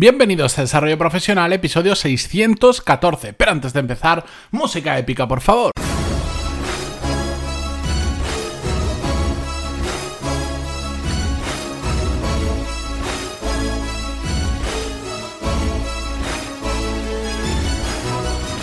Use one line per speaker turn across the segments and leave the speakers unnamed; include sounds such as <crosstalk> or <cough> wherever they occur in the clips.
Bienvenidos a Desarrollo Profesional, episodio 614. Pero antes de empezar, música épica, por favor.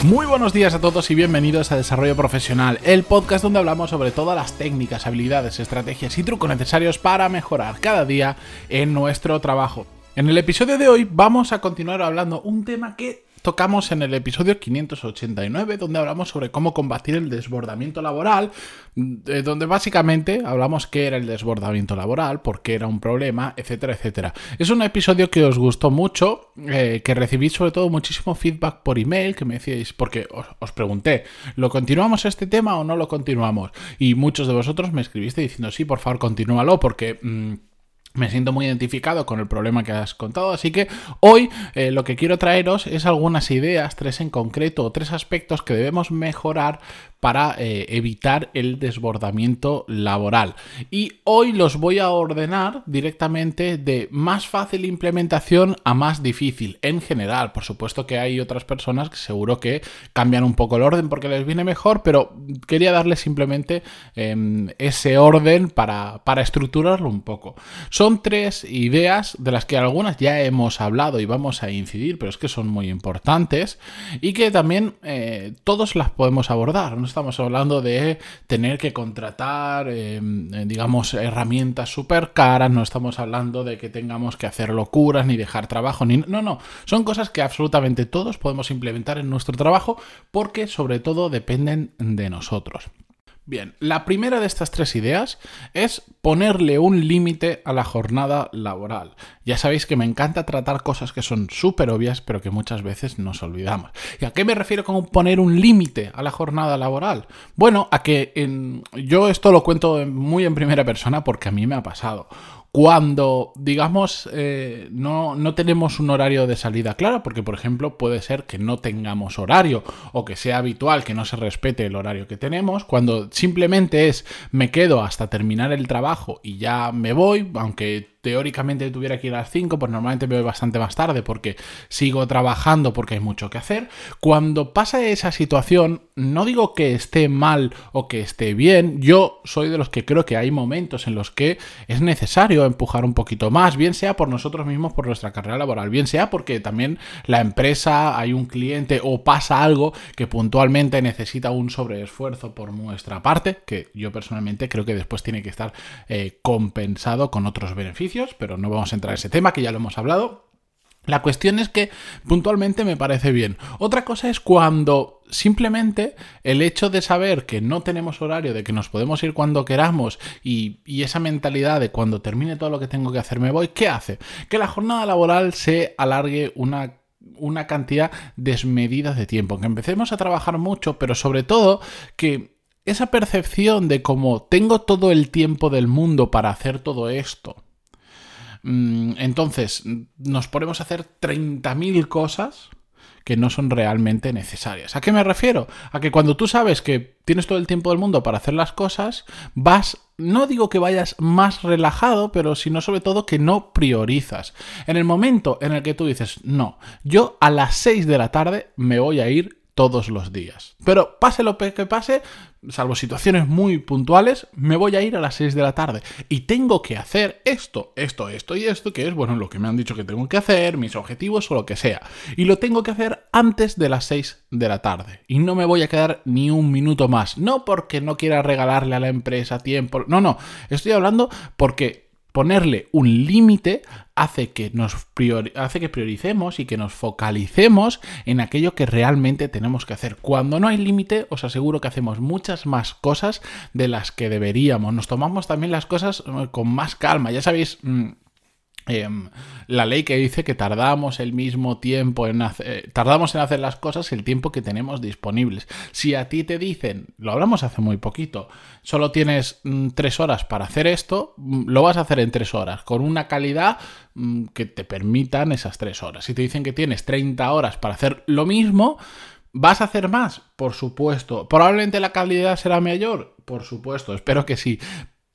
Muy buenos días a todos y bienvenidos a Desarrollo Profesional, el podcast donde hablamos sobre todas las técnicas, habilidades, estrategias y trucos necesarios para mejorar cada día en nuestro trabajo. En el episodio de hoy vamos a continuar hablando un tema que tocamos en el episodio 589, donde hablamos sobre cómo combatir el desbordamiento laboral, eh, donde básicamente hablamos qué era el desbordamiento laboral, por qué era un problema, etcétera, etcétera. Es un episodio que os gustó mucho, eh, que recibí sobre todo muchísimo feedback por email, que me decíais, porque os, pregunté, ¿lo continuamos este tema o no lo continuamos? Y muchos de vosotros me escribiste diciendo, sí, por favor, continúalo, porque... Mm, me siento muy identificado con el problema que has contado, así que hoy eh, lo que quiero traeros es algunas ideas, tres en concreto, tres aspectos que debemos mejorar para eh, evitar el desbordamiento laboral. Y hoy los voy a ordenar directamente de más fácil implementación a más difícil en general. Por supuesto que hay otras personas que seguro que cambian un poco el orden porque les viene mejor, pero quería darles simplemente em, ese orden para, para estructurarlo un poco. Son tres ideas de las que algunas ya hemos hablado y vamos a incidir, pero es que son muy importantes y que también eh, todos las podemos abordar estamos hablando de tener que contratar, eh, digamos, herramientas súper caras, no estamos hablando de que tengamos que hacer locuras ni dejar trabajo, ni... No, no, son cosas que absolutamente todos podemos implementar en nuestro trabajo porque sobre todo dependen de nosotros. Bien, la primera de estas tres ideas es ponerle un límite a la jornada laboral. Ya sabéis que me encanta tratar cosas que son súper obvias, pero que muchas veces nos olvidamos. ¿Y a qué me refiero con poner un límite a la jornada laboral? Bueno, a que en... yo esto lo cuento muy en primera persona porque a mí me ha pasado cuando, digamos, eh, no, no, tenemos un horario de salida claro, porque por ejemplo puede ser que no tengamos horario o que sea habitual que no se respete el horario que tenemos, cuando simplemente es me quedo hasta terminar el trabajo y ya me voy, aunque teóricamente tuviera que ir a las 5, pues normalmente me voy bastante más tarde porque sigo trabajando porque hay mucho que hacer. Cuando pasa esa situación, no digo que esté mal o que esté bien, yo soy de los que creo que hay momentos en los que es necesario empujar un poquito más, bien sea por nosotros mismos, por nuestra carrera laboral, bien sea porque también la empresa, hay un cliente o pasa algo que puntualmente necesita un sobreesfuerzo por nuestra parte, que yo personalmente creo que después tiene que estar eh, compensado con otros beneficios pero no vamos a entrar en ese tema, que ya lo hemos hablado. La cuestión es que puntualmente me parece bien. Otra cosa es cuando simplemente el hecho de saber que no tenemos horario, de que nos podemos ir cuando queramos y, esa mentalidad de cuando termine todo lo que tengo que hacer me voy, ¿qué hace? Que la jornada laboral se alargue una una cantidad desmedida de tiempo, que empecemos a trabajar mucho, pero sobre todo que esa percepción de cómo tengo todo el tiempo del mundo para hacer todo esto, entonces, nos ponemos a hacer 30.000 cosas que no son realmente necesarias. ¿A qué me refiero? A que cuando tú sabes que tienes todo el tiempo del mundo para hacer las cosas, vas, no digo que vayas más relajado, pero sino sobre todo que no priorizas. En el momento en el que tú dices, no, yo a las 6 de la tarde me voy a ir todos los días. Pero pase lo que pase, salvo situaciones muy puntuales, me voy a ir a las 6 de la tarde y tengo que hacer esto, esto, esto y esto, que es, bueno, lo que me han dicho que tengo que hacer, mis objetivos o lo que sea. Y lo tengo que hacer antes de las 6 de la tarde. Y no me voy a quedar ni un minuto más. No porque no quiera regalarle a la empresa tiempo. No, no. Estoy hablando porque ponerle un límite hace que nos hace que prioricemos y que nos focalicemos en aquello que realmente tenemos que hacer. Cuando no hay límite, os aseguro que hacemos muchas más cosas de las que deberíamos. Nos tomamos también las cosas eh, con más calma. Ya sabéis, mm, Em, la ley que dice que tardamos el mismo tiempo en hacer, eh, tardamos en hacer las cosas el tiempo que tenemos disponibles. Si a ti te dicen, lo hablamos hace muy poquito, solo tienes mm, tres horas para hacer esto, mm, lo vas a hacer en tres horas, con una calidad mm, que te permitan esas tres horas. Si te dicen que tienes 30 horas para hacer lo mismo, ¿Vas a hacer más? Por supuesto. ¿Probablemente la calidad será mayor? Por supuesto, espero que sí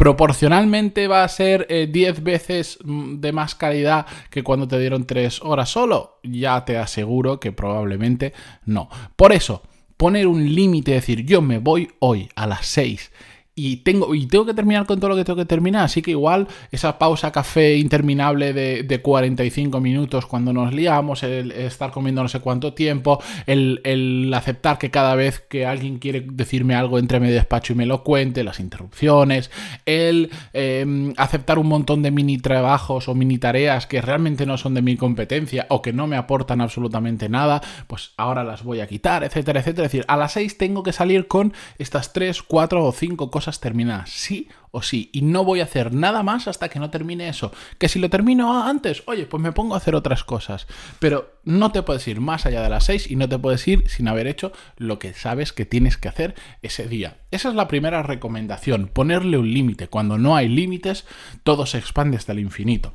¿Proporcionalmente va a ser 10 eh, veces mm, de más calidad que cuando te dieron 3 horas solo? Ya te aseguro que probablemente no. Por eso, poner un límite, decir yo me voy hoy a las 6 y tengo, y tengo que terminar con todo lo que tengo que terminar. Así que igual esa pausa café interminable de, de 45 minutos cuando nos liamos, el, estar comiendo no sé cuánto tiempo, el, aceptar que cada vez que alguien quiere decirme algo entre mi despacho y me lo cuente, las interrupciones, el em, aceptar un montón de mini trabajos o mini tareas que realmente no son de mi competencia o que no me aportan absolutamente nada, pues ahora las voy a quitar, etcétera, etcétera. Es decir, a las 6 tengo que salir con estas 3, 4 o 5 cosas terminadas, sí o sí, y no voy a hacer nada más hasta que no termine eso. Que si lo termino antes, oye, pues me pongo a hacer otras cosas. Pero no te puedes ir más allá de las 6 y no te puedes ir sin haber hecho lo que sabes que tienes que hacer ese día. Esa es la primera recomendación, ponerle un límite. Cuando no hay límites, todo se expande hasta el infinito.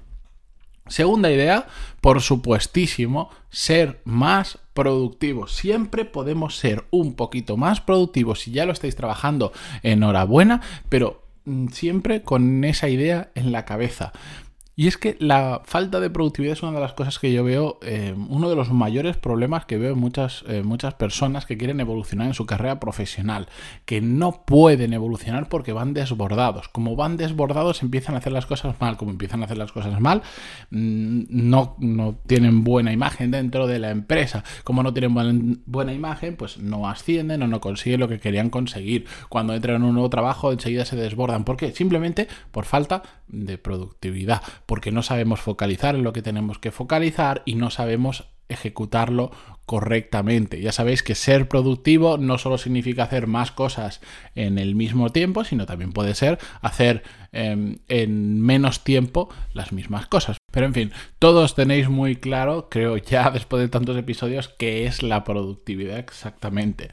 Segunda idea, por supuestísimo, ser más productivos. Siempre podemos ser un poquito más productivos. Si ya lo estáis trabajando, enhorabuena, pero mm, siempre con esa idea en la cabeza. Y es que la falta de productividad es una de las cosas que yo veo, eh, uno de los mayores problemas que veo en muchas, eh, muchas personas que quieren evolucionar en su carrera profesional, que no pueden evolucionar porque van desbordados. Como van desbordados empiezan a hacer las cosas mal, como empiezan a hacer las cosas mal, mm, no, no tienen buena imagen dentro de la empresa. Como no tienen buena imagen, pues no ascienden o no consiguen lo que querían conseguir. Cuando entran en un nuevo trabajo enseguida se desbordan. ¿Por qué? Simplemente por falta de productividad porque no sabemos focalizar en lo que tenemos que focalizar y no sabemos ejecutarlo correctamente. Ya sabéis que ser productivo no solo significa hacer más cosas en el mismo tiempo, sino también puede ser hacer em, en menos tiempo las mismas cosas. Pero en fin, todos tenéis muy claro, creo ya <laughs> después de tantos episodios, qué es la productividad exactamente.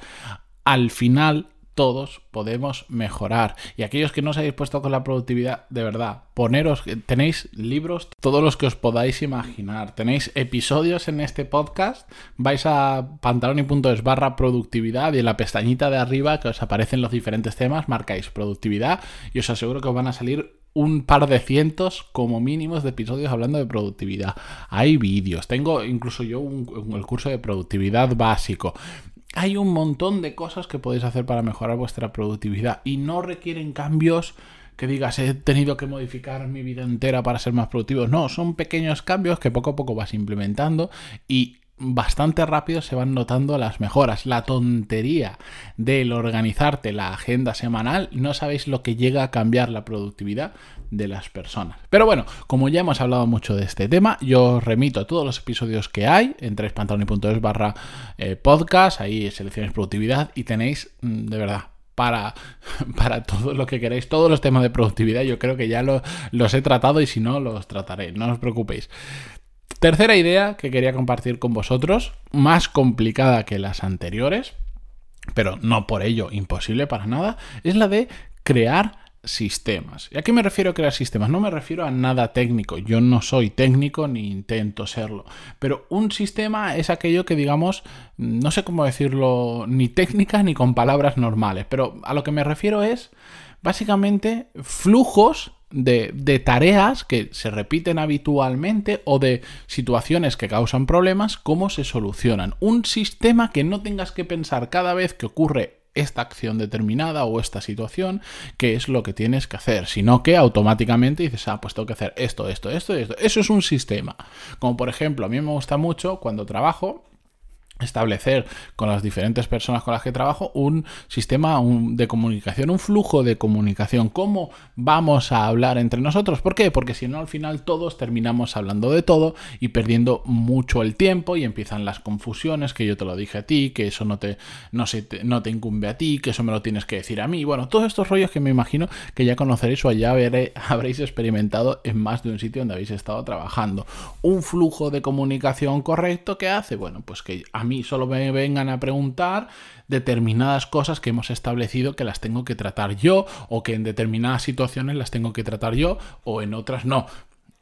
Al final todos podemos mejorar. Y aquellos que no os habéis puesto con la productividad, de verdad, poneros, tenéis libros, todos los que os podáis imaginar. Tenéis episodios en este podcast. Vais a pantaloni.es barra productividad y en la pestañita de arriba que os aparecen los diferentes temas, marcáis productividad y os aseguro que os van a salir un par de cientos como mínimos de episodios hablando de productividad. Hay vídeos, tengo incluso yo un, el curso de productividad básico hay un montón de cosas que podéis hacer para mejorar vuestra productividad y no requieren cambios que digas he tenido que modificar mi vida entera para ser más productivo. No, son pequeños cambios que poco a poco vas implementando y bastante rápido se van notando las mejoras. La tontería del organizarte la agenda semanal, no sabéis lo que llega a cambiar la productividad de las personas. Pero bueno, como ya hemos hablado mucho de este tema, yo os remito a todos los episodios que hay en trespantaloni.es barra eh, podcast, ahí selecciones productividad y tenéis mm, de verdad para, <laughs> para, todo lo que queráis, todos los temas de productividad, yo creo que ya los he tratado y si no, los trataré, no os preocupéis. Tercera idea que quería compartir con vosotros, más complicada que las anteriores, pero no por ello imposible para nada, es la de crear sistemas. ¿Y a qué me refiero a crear sistemas? No me refiero a nada técnico. Yo no soy técnico ni intento serlo. Pero un sistema es aquello que, digamos, no sé cómo decirlo, ni técnica ni con palabras normales. Pero a lo que me refiero es, básicamente, flujos de, tareas que se repiten habitualmente o de situaciones que causan problemas, cómo se solucionan. Un sistema que no tengas que pensar cada vez que ocurre esta acción determinada o esta situación, qué es lo que tienes que hacer, sino que automáticamente dices, ah, pues tengo que hacer esto, esto, esto esto. Eso es un sistema. Como por ejemplo, a mí me gusta mucho cuando trabajo, establecer con las diferentes personas con las que trabajo un sistema de comunicación, un flujo de comunicación. ¿Cómo vamos a hablar entre nosotros? ¿Por qué? Porque si no, al final todos terminamos hablando de todo y perdiendo mucho el tiempo y empiezan las confusiones, que yo te lo dije a ti, que eso no te, no se no te incumbe a ti, que eso me lo tienes que decir a mí. Bueno, todos estos rollos que me imagino que ya conoceréis o ya <laughs> habréis experimentado en más de un sitio donde habéis estado trabajando. Un flujo de comunicación correcto que hace, bueno, pues que a mí solo me vengan a preguntar determinadas cosas que hemos establecido que las tengo que tratar yo o que en determinadas situaciones las tengo que tratar yo o en otras no.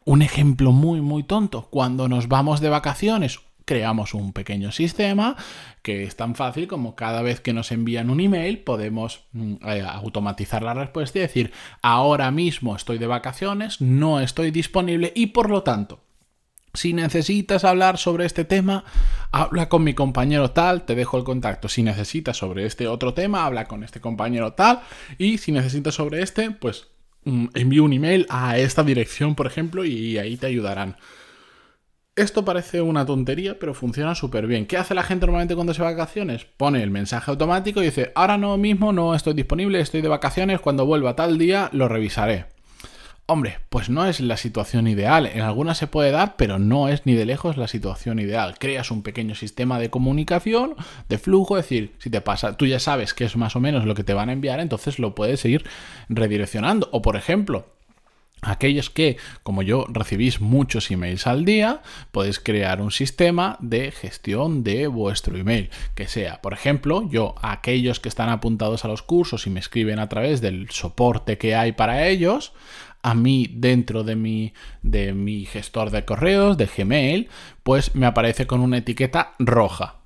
Un ejemplo muy muy tonto, cuando nos vamos de vacaciones creamos un pequeño sistema que es tan fácil como cada vez que nos envían un email podemos mm, eh, automatizar la respuesta y decir, ahora mismo estoy de vacaciones, no estoy disponible y por lo tanto, si necesitas hablar sobre este tema, habla con mi compañero tal, te dejo el contacto. Si necesitas sobre este otro tema, habla con este compañero tal. Y si necesitas sobre este, pues mm, envío un email a esta dirección, por ejemplo, y ahí te ayudarán. Esto parece una tontería, pero funciona súper bien. ¿Qué hace la gente normalmente cuando se vacaciones? Pone el mensaje automático y dice, ahora no mismo no estoy disponible, estoy de vacaciones, cuando vuelva tal día lo revisaré. Hombre, pues no es la situación ideal. En algunas se puede dar, pero no es ni de lejos la situación ideal. Creas un pequeño sistema de comunicación, de flujo, es decir, si te pasa, tú ya sabes que es más o menos lo que te van a enviar, entonces lo puedes seguir redireccionando. O por ejemplo, Aquellos que, como yo, recibís muchos emails al día, podéis crear un sistema de gestión de vuestro email. Que sea, por ejemplo, yo, aquellos que están apuntados a los cursos y me escriben a través del soporte que hay para ellos, a mí dentro de mi, de mi gestor de correos, de Gmail, pues me aparece con una etiqueta roja.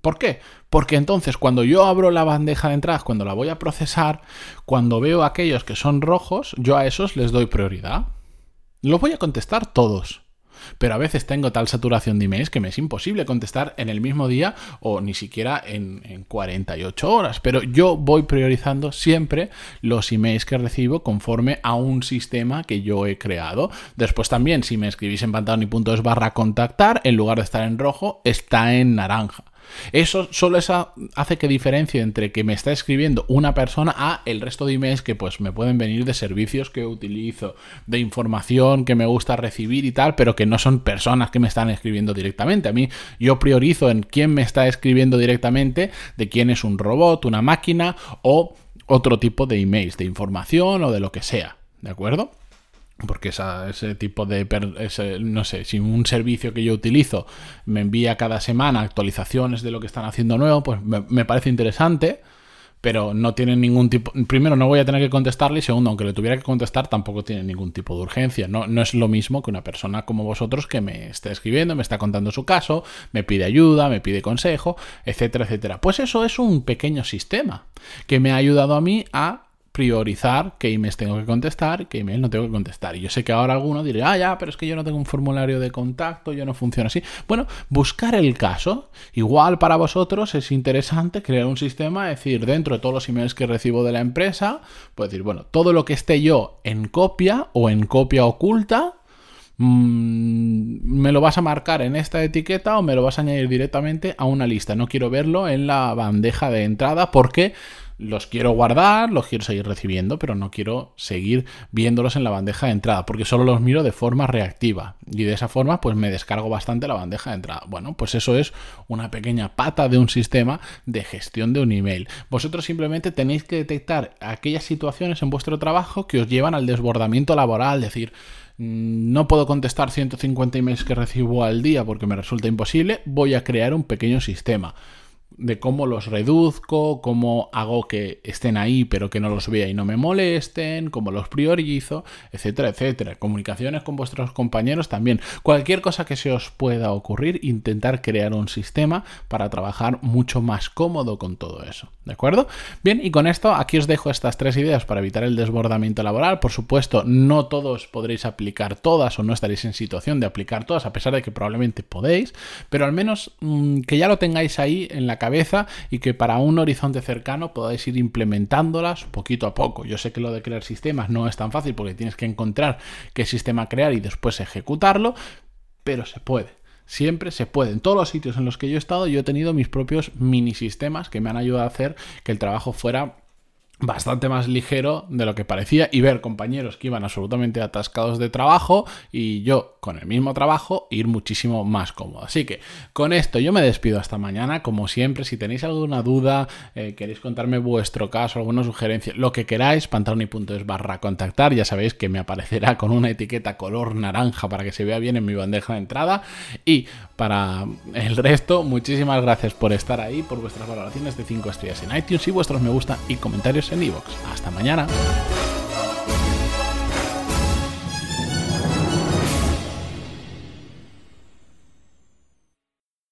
¿Por qué? Porque entonces cuando yo abro la bandeja de entrada, cuando la voy a procesar, cuando veo aquellos que son rojos, yo a esos les doy prioridad. Los voy a contestar todos. Pero a veces tengo tal saturación de emails que me es imposible contestar en el mismo día o ni siquiera en, en 48 horas. Pero yo voy priorizando siempre los emails que recibo conforme a un sistema que yo he creado. Después también, si me escribís en pantaloni.es barra contactar, en lugar de estar en rojo, está en naranja. Eso solo hace que diferencie entre que me está escribiendo una persona a el resto de emails que pues me pueden venir de servicios que utilizo, de información que me gusta recibir y tal, pero que no son personas que me están escribiendo directamente. A mí yo priorizo en quién me está escribiendo directamente, de quién es un robot, una máquina o otro tipo de emails, de información o de lo que sea. ¿De acuerdo? Porque ese tipo de, no sé, si un servicio que yo utilizo me envía cada semana actualizaciones de lo que están haciendo nuevo, pues me, parece interesante, pero no tiene ningún tipo, primero no voy a tener que contestarle y segundo, aunque le tuviera que contestar, tampoco tiene ningún tipo de urgencia. No, no es lo mismo que una persona como vosotros que me esté escribiendo, me está contando su caso, me pide ayuda, me pide consejo, etcétera, etcétera. Pues eso es un pequeño sistema que me ha ayudado a mí a priorizar qué emails tengo que contestar, qué emails no tengo que contestar. Y yo sé que ahora alguno dirá, ah, ya, pero es que yo no tengo un formulario de contacto, yo no funciona así. Bueno, buscar el caso. Igual para vosotros es interesante crear un sistema, decir, dentro de todos los emails que recibo de la empresa, pues decir, bueno, todo lo que esté yo en copia o en copia oculta, mm, me lo vas a marcar en esta etiqueta o me lo vas a añadir directamente a una lista. No quiero verlo en la bandeja de entrada porque los quiero guardar, los quiero seguir recibiendo, pero no quiero seguir viéndolos en la bandeja de entrada, porque solo los miro de forma reactiva. Y de esa forma, pues me descargo bastante la bandeja de entrada. Bueno, pues eso es una pequeña pata de un sistema de gestión de un email. Vosotros simplemente tenéis que detectar aquellas situaciones en vuestro trabajo que os llevan al desbordamiento laboral, decir, mm, no puedo contestar 150 emails que recibo al día porque me resulta imposible, voy a crear un pequeño sistema de cómo los reduzco, cómo hago que estén ahí pero que no los vea y no me molesten, cómo los priorizo, etcétera, etcétera. Comunicaciones con vuestros compañeros también. Cualquier cosa que se os pueda ocurrir, intentar crear un sistema para trabajar mucho más cómodo con todo eso. ¿De acuerdo? Bien, y con esto aquí os dejo estas tres ideas para evitar el desbordamiento laboral. Por supuesto, no todos podréis aplicar todas o no estaréis en situación de aplicar todas, a pesar de que probablemente podéis, pero al menos mm, que ya lo tengáis ahí en la cabeza y que para un horizonte cercano podáis ir implementándolas poquito a poco. Yo sé que lo de crear sistemas no es tan fácil porque tienes que encontrar qué sistema crear y después ejecutarlo, pero se puede. Siempre se puede. En todos los sitios en los que yo he estado, yo he tenido mis propios mini sistemas que me han ayudado a hacer que el trabajo fuera bastante más ligero de lo que parecía y ver compañeros que iban absolutamente atascados de trabajo y yo con el mismo trabajo ir muchísimo más cómodo. Así que con esto yo me despido hasta mañana. Como siempre, si tenéis alguna duda, eh, queréis contarme vuestro caso, alguna sugerencia, lo que queráis, pantaloni.es barra contactar. Ya sabéis que me aparecerá con una etiqueta color naranja para que se vea bien en mi bandeja de entrada. Y para el resto, muchísimas gracias por estar ahí, por vuestras valoraciones de 5 estrellas en iTunes y vuestros me gusta y comentarios Hasta mañana.